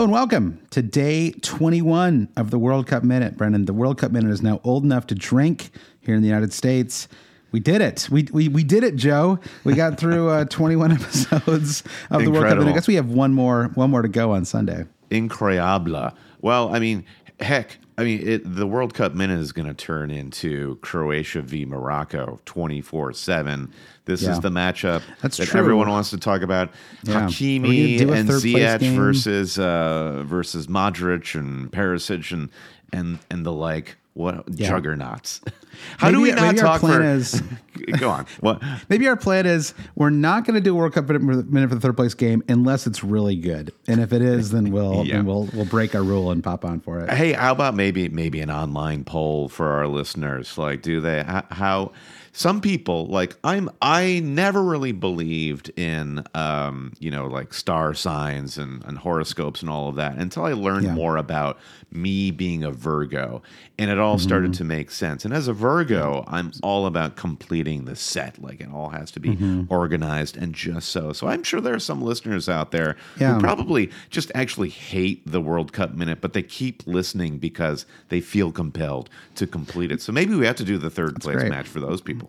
Hello and welcome to day 21 of the World Cup Minute. Brendan, the World Cup Minute is now old enough to drink here in the United States. We did it. We, we, we did it, Joe. We got through uh, 21 episodes of the World Cup Minute. I guess we have one more one more to go on Sunday. incroyable. Well, I mean, heck, I mean, it, the World Cup minute is going to turn into Croatia v Morocco 24 7. This Yeah. is the matchup That's that true. everyone wants to talk about. Yeah. Hakimi gonna do a and Ziyech versus uh, versus Modric and Perisic and and and the like. What Yeah. juggernauts? How do we not maybe our talk plan for? is- Go on. What? Maybe our plan is we're not going to do a World Cup Minute for the third place game unless it's really good. And if it is, then we'll Yeah. then we'll we'll break our rule and pop on for it. Hey, how about maybe maybe an online poll for our listeners? Like, do they how some people like I'm I never really believed in um you know like star signs and, and horoscopes and all of that until I learned Yeah. more about me being a Virgo and it all started to make sense. And as a Virgo, I'm all about completing the set. Like it all has to be organized and just so. So I'm sure there are some listeners out there Yeah. who probably just actually hate the World Cup minute, but they keep listening because they feel compelled to complete it. So maybe we have to do the third place great. match for those people.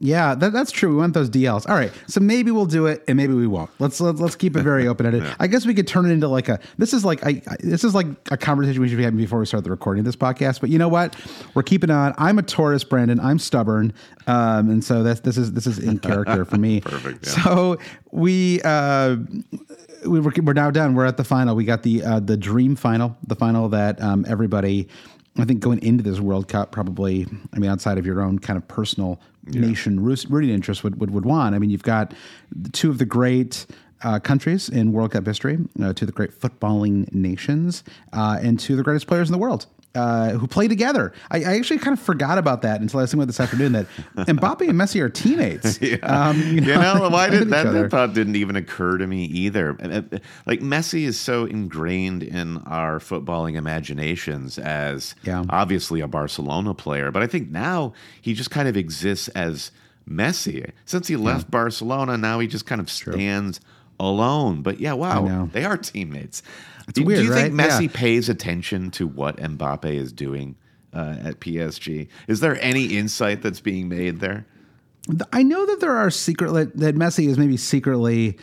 Yeah, that, that's true. We want those DLs. All right, so maybe we'll do it, and maybe we won't. Let's let's, let's keep it very open ended. I guess we could turn it into like a. This is like I, I- this is like a conversation we should be having before we start the recording of this podcast. But you know what? We're keeping on. I'm a Taurus, Brandon. I'm stubborn, um, and so that's this is this is in character for me. Perfect, yeah. So we. Uh, we we're, we're now done. We're at the final. We got the uh, the dream final, the final that um, everybody, I think, going into this World Cup, probably. I mean, outside of your own kind of personal nation rooting interest, would, would would want. I mean, you've got two of the great. Uh, countries in World Cup history, uh, two of the great footballing nations, uh, and two of the greatest players in the world uh, who play together. I, I actually kind of forgot about that until I was thinking about this afternoon that Mbappe and Messi are teammates. Um, You know, why did that, that thought didn't even occur to me either. Like Messi is so ingrained in our footballing imaginations as Yeah. obviously a Barcelona player, but I think now he just kind of exists as Messi. Since he left Barcelona, now he just kind of stands alone. But yeah, wow, they are teammates. Do, weird, do you think? Messi Yeah. pays attention to what Mbappe is doing uh, at PSG? Is there any insight that's being made there? I know that there are secret that, Messi is maybe secretly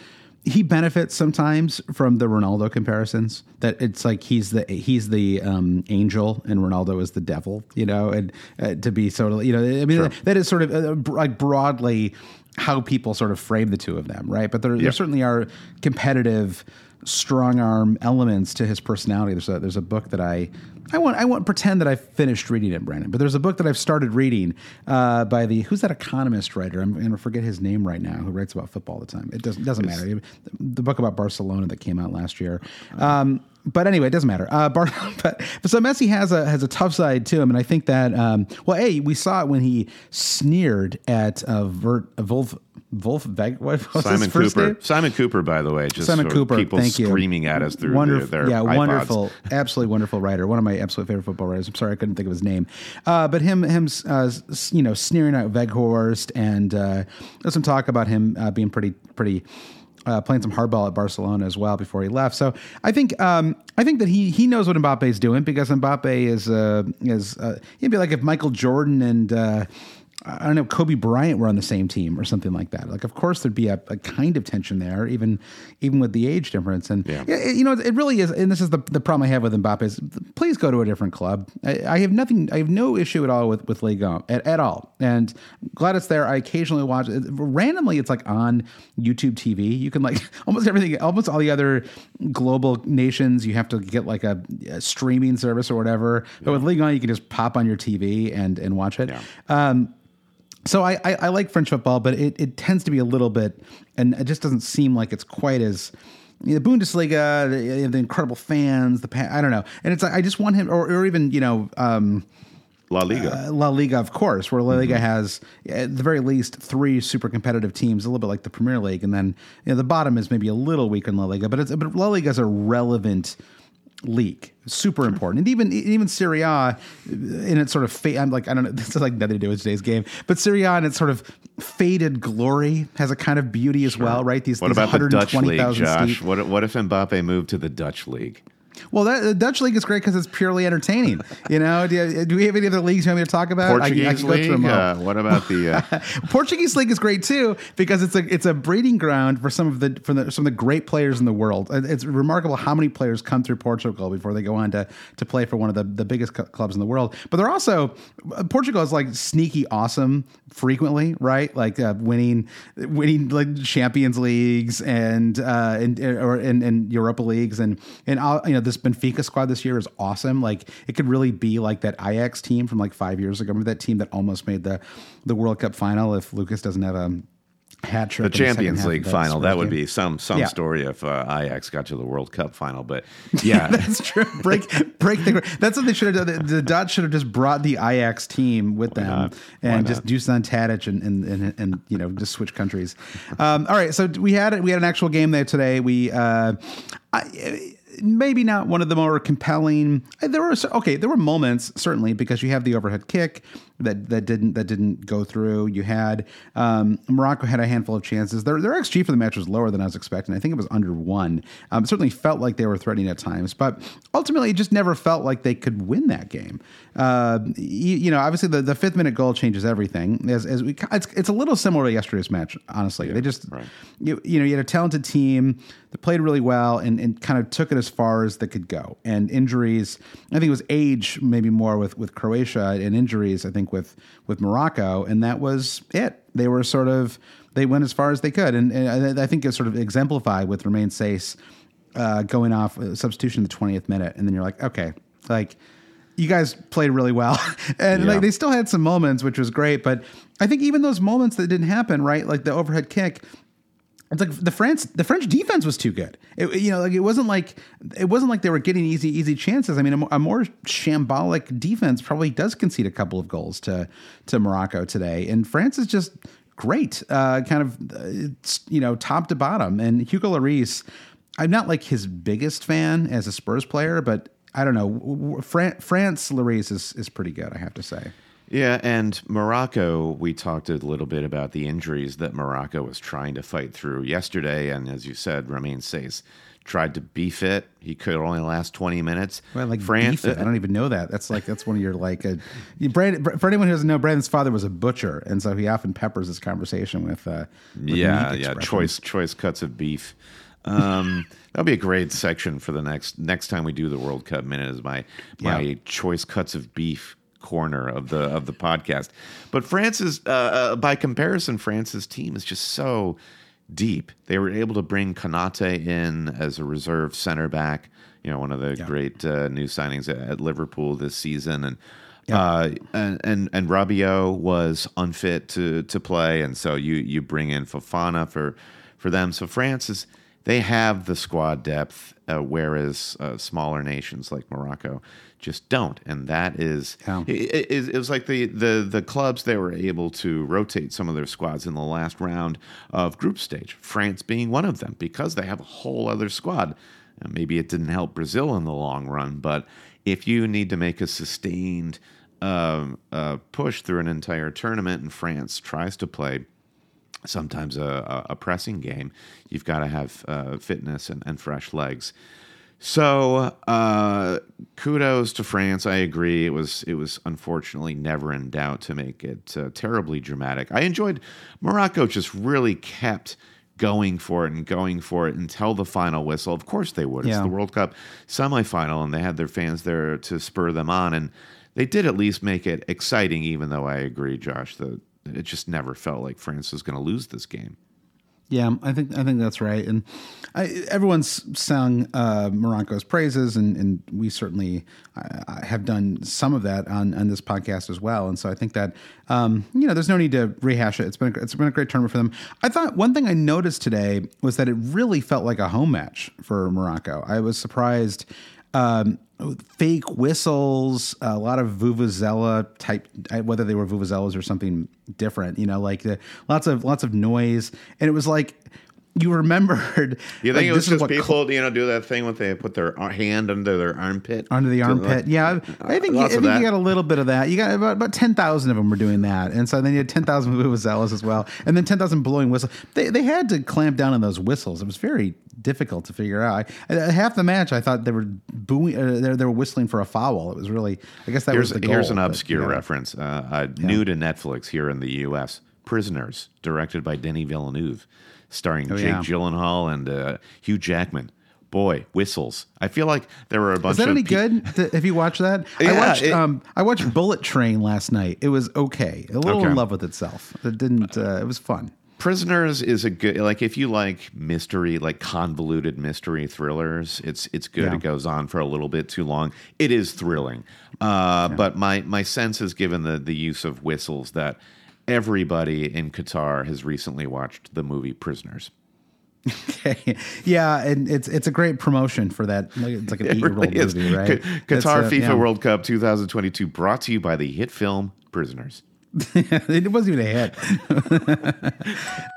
he benefits sometimes from the Ronaldo comparisons. That it's like he's the he's the um, angel and Ronaldo is the devil. You know, and uh, to be sort of you know, I mean that is sort of uh, like broadly how people sort of frame the two of them, right? But there, there certainly are competitive, strong arm elements to his personality. There's a there's a book that I I won't I won't pretend that I've finished reading it, Brandon. But there's a book that I've started reading uh, by the who's that economist writer? I'm going to forget his name right now. Who writes about football all the time? It doesn't doesn't matter. The book about Barcelona that came out last year. Um, but anyway, it doesn't matter. Uh, Bar- but, but so Messi has a has a tough side to him, and I think that um, well, a we saw it when he sneered at uh, Vert, uh, Wolf Wolf Veg. What was Simon Kuper. name? Simon Kuper, by the way, just Simon Kuper. people thank you. screaming at us through wonderful, their, their yeah, iPods. wonderful, absolutely wonderful writer. One of my absolute favorite football writers. I'm sorry I couldn't think of his name, uh, but him, him, uh, you know, sneering at Weghorst, and uh, there's some talk about him uh, being pretty, pretty. Uh, playing some hardball at Barcelona as well before he left. So I think um, I think that he he knows what Mbappe is doing because Mbappe is uh, is uh, he'd be like if Michael Jordan and uh, I don't know, Kobe Bryant were on the same team or something like that. Like, of course, there'd be a, a kind of tension there, even even with the age difference. And Yeah. it- you know, it really is. And this is the, the problem I have with Mbappe is, please go to a different club. I, I have nothing. I have no issue at all with with Ligue 1 at, at all. And glad it's there. I occasionally watch it. Randomly, it's like on YouTube TV. You can like almost everything. Almost all the other global nations, you have to get like a, a streaming service or whatever. But with Ligue 1, you can just pop on your TV and and watch it. Yeah. Um, so I, I, I like French football, but it, it tends to be a little bit, and it just doesn't seem like it's quite as the Bundesliga, the, the incredible fans, the pa- I don't know, and it's like I just want him, or, or even you know. Um, La Liga. uh, La Liga, of course, where La Liga has at the very least three super competitive teams, a little bit like the Premier League, and then you know, the bottom is maybe a little weaker in La Liga, but it's but La Liga is a relevant league, super important, and even even Serie A in its sort of fa- I'm like I don't know, this is like nothing to do with today's game, but Serie A in its sort of faded glory has a kind of beauty as well, right? These what these about the Dutch league, Josh? seat- What, what if Mbappe moved to the Dutch league? Well, that, the Dutch league is great because it's purely entertaining. You know, do, you, do we have any other leagues you want me to talk about? I- I Portuguese through them league? Uh, what about the? Uh, Portuguese league is great too because it's a it's a breeding ground for some of the for the, some of the great players in the world. It's remarkable how many players come through Portugal before they go on to to play for one of the, the biggest cl- clubs in the world. But they're also Portugal is like sneaky awesome frequently, right? Like uh, winning winning like Champions leagues and uh, and or in, in Europa leagues and and uh, you know this Benfica squad this year is awesome. Like it could really be like that Ajax team from like five years ago. Remember that team that almost made the the World Cup final if Lucas doesn't have a hat trick. the Champions League final. That would game. be some some Yeah. story if uh, Ajax got to the World Cup final. But yeah, That's true. Break, break the. That's what they should have done. The, the Dutch should have just brought the Ajax team with them not? And just Dusan Tadic and, and and and you know just switch countries. Um, all right, so we had we had an actual game there today. We. Uh, I, Maybe not one of the more compelling. There were okay. There were moments certainly because you have the overhead kick that that didn't that didn't go through. You had um, Morocco had a handful of chances. Their their xG for the match was lower than I was expecting. I think it was under one. Um, certainly felt like they were threatening at times, but ultimately it just never felt like they could win that game. Uh, you, you know, obviously the, the fifth minute goal changes everything. As, as we, it's, it's a little similar to yesterday's match. Honestly, they just right. you, you know you had a talented team that played really well and, and kind of took it as far as they could go. And injuries, I think it was age maybe more with with Croatia and injuries. I think with with Morocco, and that was it. They were sort of they went as far as they could, and, and I I think it sort of exemplified with Romain Saïss uh, going off uh, substitution in the twentieth minute, and then you're like, okay, like you guys played really well, and Yeah. like they still had some moments, which was great. But I think even those moments that didn't happen, right, like the overhead kick. It's like the France, the French defense was too good. It, you know, like it wasn't like it wasn't like they were getting easy, easy chances. I mean, a, a more shambolic defense probably does concede a couple of goals to to Morocco today, and France is just great, uh, kind of, uh, you know, top to bottom. And Hugo Lloris, I'm not like his biggest fan as a Spurs player, but I don't know, Fran- France Lloris is is pretty good, I have to say. Yeah, and Morocco, we talked a little bit about the injuries that Morocco was trying to fight through yesterday. And as you said, Romain Saïss tried to be fit. He could only last 20 minutes. Well, like France, it. I don't even know that. That's like that's one of your like. A, you, Brandon, for anyone who doesn't know, Brandon's father was a butcher, and so he often peppers his conversation with. Uh, with yeah, yeah, choice choice cuts of beef. Um, that'll be a great section for the next next time we do the World Cup minute. Is my my Yeah. choice cuts of beef corner of the of the podcast. But France's, uh, uh, by comparison, France's team is just so deep. They were able to bring Konaté in as a reserve center back. You know, one of the great uh, new signings at, at Liverpool this season, and. Uh, and and and Rabiot was unfit to to play, and so you you bring in Fofana for for them. So France is they have the squad depth, uh, whereas uh, smaller nations like Morocco just don't, and that is Yeah. it, it, it was like the, the the clubs they were able to rotate some of their squads in the last round of group stage. France being one of them because they have a whole other squad. And maybe it didn't help Brazil in the long run, but if you need to make a sustained um, uh, push through an entire tournament, and France tries to play sometimes a, a, pressing game, you've got to have uh, fitness and, and fresh legs. So uh, kudos to France. I agree. It was it was unfortunately never in doubt to make it uh, terribly dramatic. I enjoyed Morocco. Just really kept going for it and going for it until the final whistle. Of course they would. It's the World Cup semifinal, and they had their fans there to spur them on, and they did at least make it exciting. Even though I agree, Josh, that it just never felt like France was going to lose this game. Yeah, I think I think that's right, and I, everyone's sung uh, Morocco's praises, and, and we certainly uh, have done some of that on, on this podcast as well. And so I think that um, you know, there's no need to rehash it. It's been a, it's been a great tournament for them. I thought one thing I noticed today was that it really felt like a home match for Morocco. I was surprised. Um, fake whistles, a lot of vuvuzela type, whether they were vuvuzelas or something different, you know, like the lots of lots of noise, and it was like you remembered. You think like, it was just people, you know, do that thing when they put their hand under their armpit? under the armpit. Yeah, I think, you, I think you got a little bit of that. You got about, about 10,000 of them were doing that. And so then you had 10,000 vuvuzelas as well. And then 10,000 blowing whistles. They, they had to clamp down on those whistles. It was very difficult to figure out. I, I- half the match, I thought they were booing, uh, they, they were whistling for a foul. It was really, I guess that Here's, was the goal. here's an but, obscure yeah. reference. Uh, uh, New to Netflix here in the U.S. Prisoners, directed by Denis Villeneuve, starring Jake Oh, yeah. Gyllenhaal and uh, Hugh Jackman. Boy, whistles. I feel like there were a bunch of Is that of any pe- good? Have you watched that? I Yeah, watched. it- um, I watched Bullet Train last night. It was okay. A little Okay. in love with itself. It didn't. Uh, it was fun. Prisoners is a good like if you like mystery, like convoluted mystery thrillers, it's it's good. Yeah. It goes on for a little bit too long. It is thrilling. Uh, But my my sense is given the the use of whistles that everybody in Qatar has recently watched the movie Prisoners. Okay. Yeah, and it's it's a great promotion for that. It's like an It eight year old really is. movie, right? Q- Qatar uh, FIFA yeah. World Cup 2022 brought to you by the hit film Prisoners. it wasn't even a hit.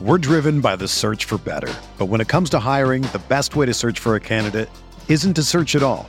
We're driven by the search for better. But when it comes to hiring, the best way to search for a candidate isn't to search at all.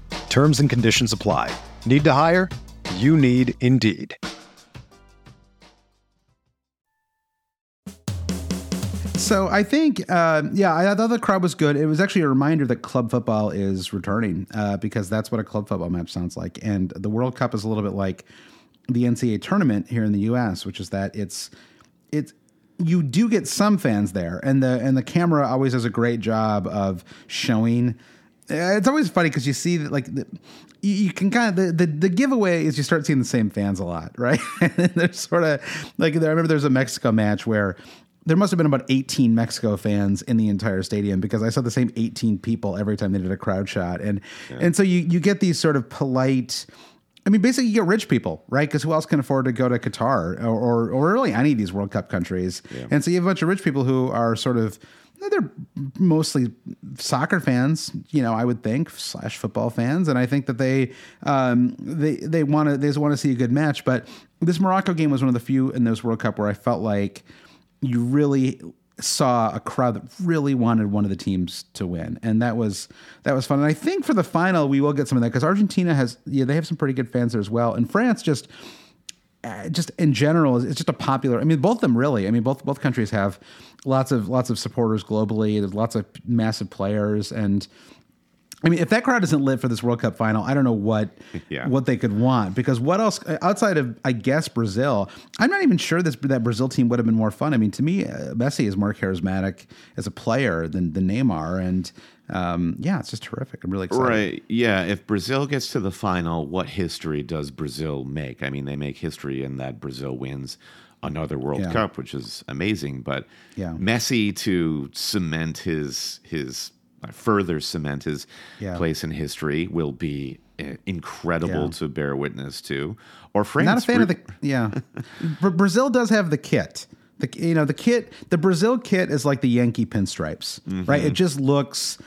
Terms and conditions apply. Need to hire? You need Indeed. So I think, uh, yeah, I, thought the crowd was good. It was actually a reminder that club football is returning uh, because that's what a club football match sounds like. And the World Cup is a little bit like the NCAA tournament here in the U.S., which is that it's it's you do get some fans there, and the and the camera always does a great job of showing. It's always funny because you see that like the, you, you can kind of the, the the giveaway is you start seeing the same fans a lot, right? and there's sort of like I remember there's a Mexico match where there must have been about 18 Mexico fans in the entire stadium because I saw the same 18 people every time they did a crowd shot. And and so you you get these sort of polite I mean, basically, you get rich people, right? Because who else can afford to go to Qatar or, or, or really any of these World Cup countries? And so you have a bunch of rich people who are sort of, they're mostly soccer fans, you know, I would think, slash football fans. And I think that they, um, they, they want to, they just want to see a good match. But this Morocco game was one of the few in this World Cup where I felt like you really saw a crowd that really wanted one of the teams to win, and that was that was fun. And I think for the final we will get some of that because Argentina has yeah they have some pretty good fans there as well, and France just Uh, just in general it's just a popular. I mean both of them really. I mean both both countries have lots of lots of supporters globally. There's lots of massive players and. I mean, if that crowd isn't lit for this World Cup final, I don't know what Yeah. what they could want because what else outside of I guess Brazil? I'm not even sure this that Brazil team would have been more fun. I mean, to me, uh, Messi is more charismatic as a player than than Neymar, and um, yeah, it's just terrific. I'm really excited. Right. Yeah. If Brazil gets to the final, what history does Brazil make? I mean, they make history in that Brazil wins another World Yeah. Cup, which is amazing. But Yeah. Messi to cement his his uh, further cement his Yeah. place in history will be uh, incredible Yeah. to bear witness to. Or France. Not a fan of the yeah. Bra- Brazil does have the kit. The you know the kit the Brazil kit is like the Yankee pinstripes, right? It just looks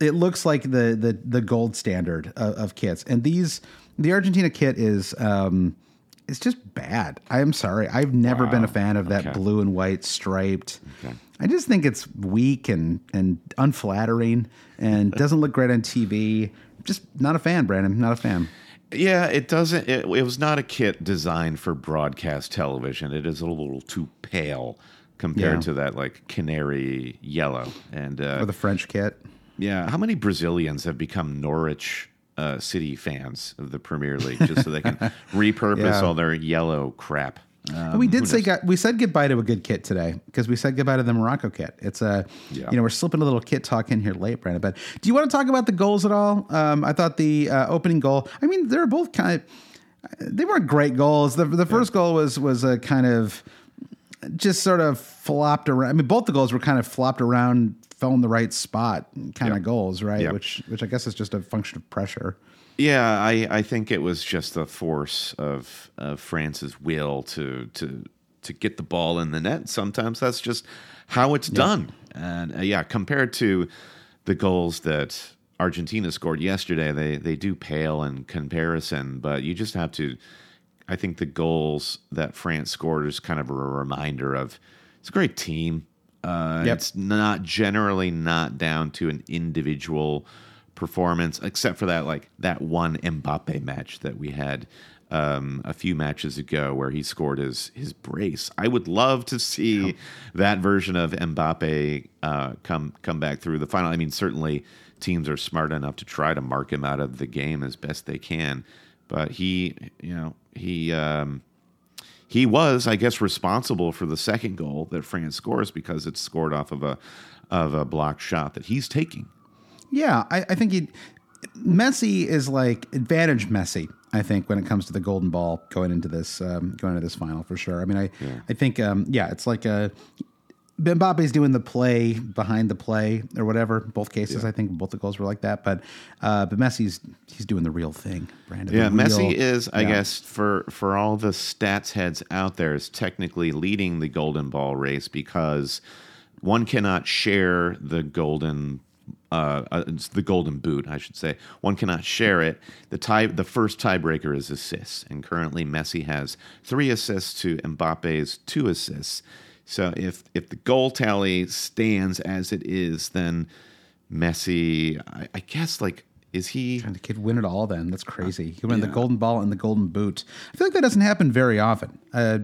it looks like the the the gold standard of, of kits. And these the Argentina kit is um it's just bad. I am sorry. I've never been a fan of that Okay. blue and white striped. I just think it's weak and and unflattering and doesn't look great on TV. Just not a fan, Brandon. Not a fan. Yeah, it doesn't. It, it was not a kit designed for broadcast television. It is a little too pale compared Yeah. to that like canary yellow. And uh, Or the French kit. yeah, how many Brazilians have become Norwich uh, City fans of the Premier League just so they can repurpose Yeah. all their yellow crap? And we did say got, we said goodbye to a good kit today because we said goodbye to the Morocco kit. It's a Yeah. you know we're slipping a little kit talk in here late, Brandon. But do you want to talk about the goals at all? Um, I thought the uh, opening goal. I mean, they're both kind of they weren't great goals. The the first goal was was a kind of just sort of flopped around. I mean, both the goals were kind of flopped around, fell in the right spot, kind Yeah. of goals, right? Yeah. Which which I guess is just a function of pressure. Yeah, I, I think it was just the force of, of France's will to to to get the ball in the net. Sometimes that's just how it's done. And uh, yeah, compared to the goals that Argentina scored yesterday, they they do pale in comparison. But you just have to. I think the goals that France scored is kind of a reminder of it's a great team. Uh, Yep. It's not generally not down to an individual performance, except for that like that one Mbappe match that we had um, a few matches ago where he scored his his brace. I would love to see that version of Mbappe uh, come come back through the final. I mean, certainly teams are smart enough to try to mark him out of the game as best they can, but he, you know, he. Um, he was, I guess, responsible for the second goal that France scores because it's scored off of a of a blocked shot that he's taking. Yeah, I, I think he Messi is like advantage Messi. I think when it comes to the golden ball going into this um, going into this final for sure. I mean, I I think um, yeah, it's like a Mbappe's doing the play behind the play or whatever. Both cases, I think both the goals were like that. But uh, but Messi's he's doing the real thing, Brandon. Yeah, real- Messi is, I yeah. guess, for for all the stats heads out there, is technically leading the Golden Ball race because one cannot share the golden. Uh, uh, the golden boot, I should say. One cannot share it. The tie, the first tiebreaker is assists, and currently Messi has three assists to Mbappe's two assists. So if if the goal tally stands as it is, then Messi, I, I guess, like, is he? And the kid win it all. Then that's crazy. He win the golden ball and the golden boot. I feel like that doesn't happen very often. Uh,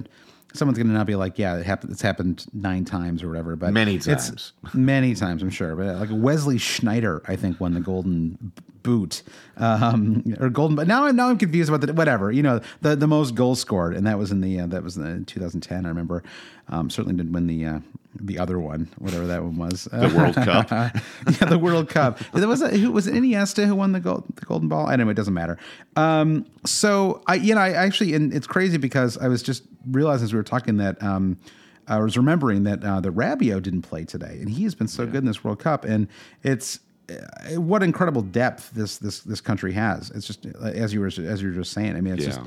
someone's going to now be like, "Yeah, it happened. It's happened nine times or whatever." But Many it's- times. many times, I'm sure. But like Wesley Sneijder, I think won the golden boot um, or golden. But now, I'm now I'm confused about the whatever. You know, the the most goals scored, and that was in the uh, that was in 2010. I remember. Um, certainly didn't win the uh, the other one, whatever that one was. The World Cup. yeah, the World Cup. There was a, who was it Iniesta who won the gold, the golden ball. Anyway, it doesn't matter. Um, so I, you know, I actually, and it's crazy because I was just realizing as we were talking that um, I was remembering that uh, the Rabiot didn't play today, and he has been so good in this World Cup, and it's. Uh, What incredible depth this this this country has! It's just uh, as you were as you were just saying. I mean, it's Yeah. just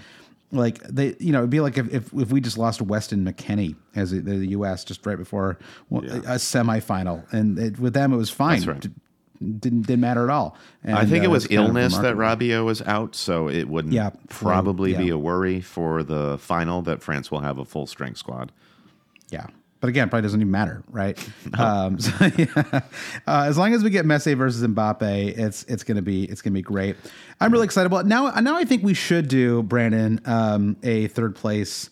like they, you know, it'd be like if, if, if we just lost Weston McKennie as the, the U.S. just right before well, a semifinal, and it, with them it was fine. That's right. D- Didn't didn't matter at all. And, I think it uh, was kind of illness that. Rabiot was out, so it wouldn't Yeah, probably be a worry for the final that France will have a full strength squad. Yeah. But again, probably doesn't even matter, right? Um, so, yeah. uh, as long as we get Messi versus Mbappe, it's it's gonna be it's gonna be great. I'm really excited. Well, now now I think we should do Brandon um, a third place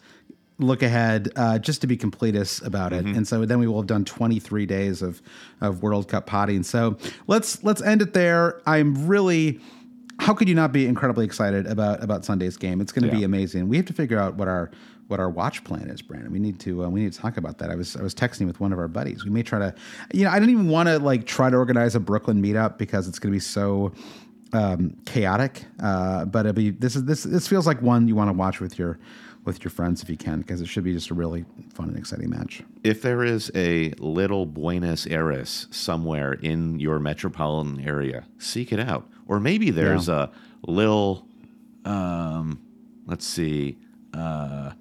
look ahead uh, just to be completists about it. And so then we will have done 23 days of of World Cup potting. So let's let's end it there. I'm really how could you not be incredibly excited about about Sunday's game? It's going to be amazing. We have to figure out what our what our watch plan is, Brandon. We need to uh, we need to talk about that. I was I was texting with one of our buddies. We may try to, you know, I didn't even want to like try to organize a Brooklyn meetup because it's going to be so um, chaotic. Uh, but it'll be this is this this feels like one you want to watch with your with your friends if you can because it should be just a really fun and exciting match. If there is a little Buenos Aires somewhere in your metropolitan area, seek it out. Or maybe there's a little, um, let's see, uh,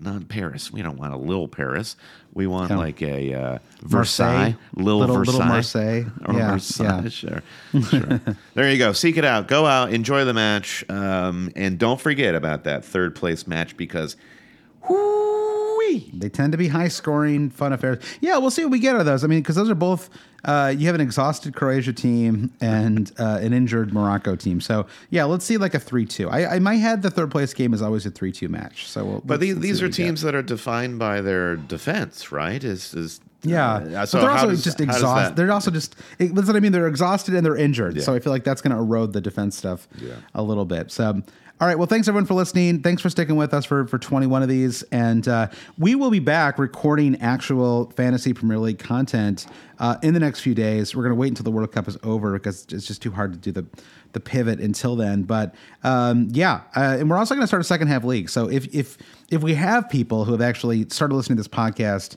not Paris. We don't want a little Paris. We want Yeah. like a uh, Marseille. Versailles, little, Little- little Versailles, Marseille. or Yeah, Versailles. yeah. Sure, sure. there you go. Seek it out. Go out, enjoy the match, um, and don't forget about that third place match because. They tend to be high scoring, fun affairs. Yeah, we'll see what we get out of those. I mean, because those are both. Uh, you have an exhausted Croatia team and uh, an injured Morocco team. So yeah, let's see like a three-two. I, I my head the third place game is always a three-two match. So, we'll, But these, these are we get. teams that are defined by their defense, right? Is is Yeah, uh, but so they're also does- just exhausted. They're also just it- that's what I mean. They're exhausted and they're injured. So I feel like that's going to erode the defense stuff a little bit. So. All right. Well, thanks everyone for listening. Thanks for sticking with us for, for 21 of these. And uh, we will be back recording actual fantasy Premier League content uh, in the next few days. We're going to wait until the World Cup is over because it's just too hard to do the, the pivot until then. But um, yeah, uh, and we're also going to start a second half league. So if, if, if we have people who have actually started listening to this podcast,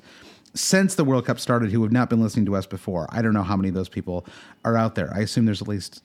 since the World Cup started who have not been listening to us before. I don't know how many of those people are out there. I assume there's at least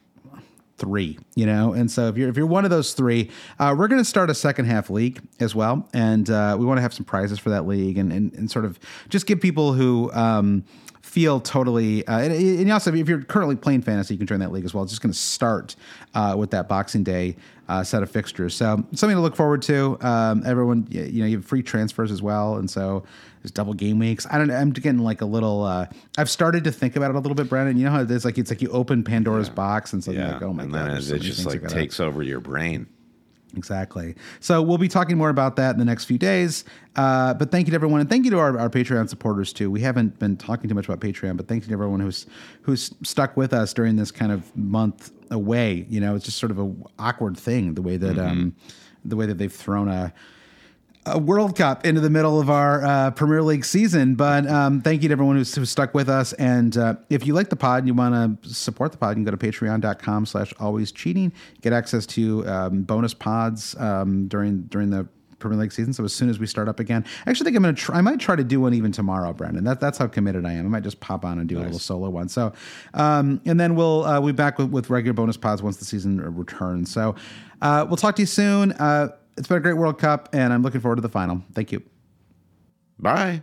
three, you know. And so if you're if you're one of those three, uh, we're going to start a second half league as well, and uh, we want to have some prizes for that league, and and, and sort of just give people who. Um, Feel totally, uh, and, and also if you're currently playing fantasy, you can join that league as well. It's just going to start uh, with that Boxing Day uh, set of fixtures, so something to look forward to. Um, everyone, you know, you have free transfers as well, and so there's double game weeks. I don't know. I'm getting like a little. Uh, I've started to think about it a little bit, Brandon. You know how it is? Like it's like you open Pandora's box, and suddenly yeah, like, oh my and god, so it just like takes over your brain. Exactly. So we'll be talking more about that in the next few days. Uh, but thank you to everyone, and thank you to our, our Patreon supporters too. We haven't been talking too much about Patreon, but thank you to everyone who's who's stuck with us during this kind of month away. You know, it's just sort of a awkward thing the way that um, the way that they've thrown a World Cup into the middle of our uh, Premier League season. But um, thank you to everyone who's, who's stuck with us. And uh, if you like the pod and you want to support the pod, you can go to patreon.com slash always cheating. Get access to um, bonus pods um, during during the Premier League season. So as soon as we start up again, I actually think I'm going to try, I might try to do one even tomorrow, Brandon. That, that's how committed I am. I might just pop on and do a little solo one. So, um, and then we'll, uh, we'll be back with, with regular bonus pods once the season returns. So, uh, we'll talk to you soon. Uh, it's been a great World Cup, and I'm looking forward to the final. Thank you. Bye.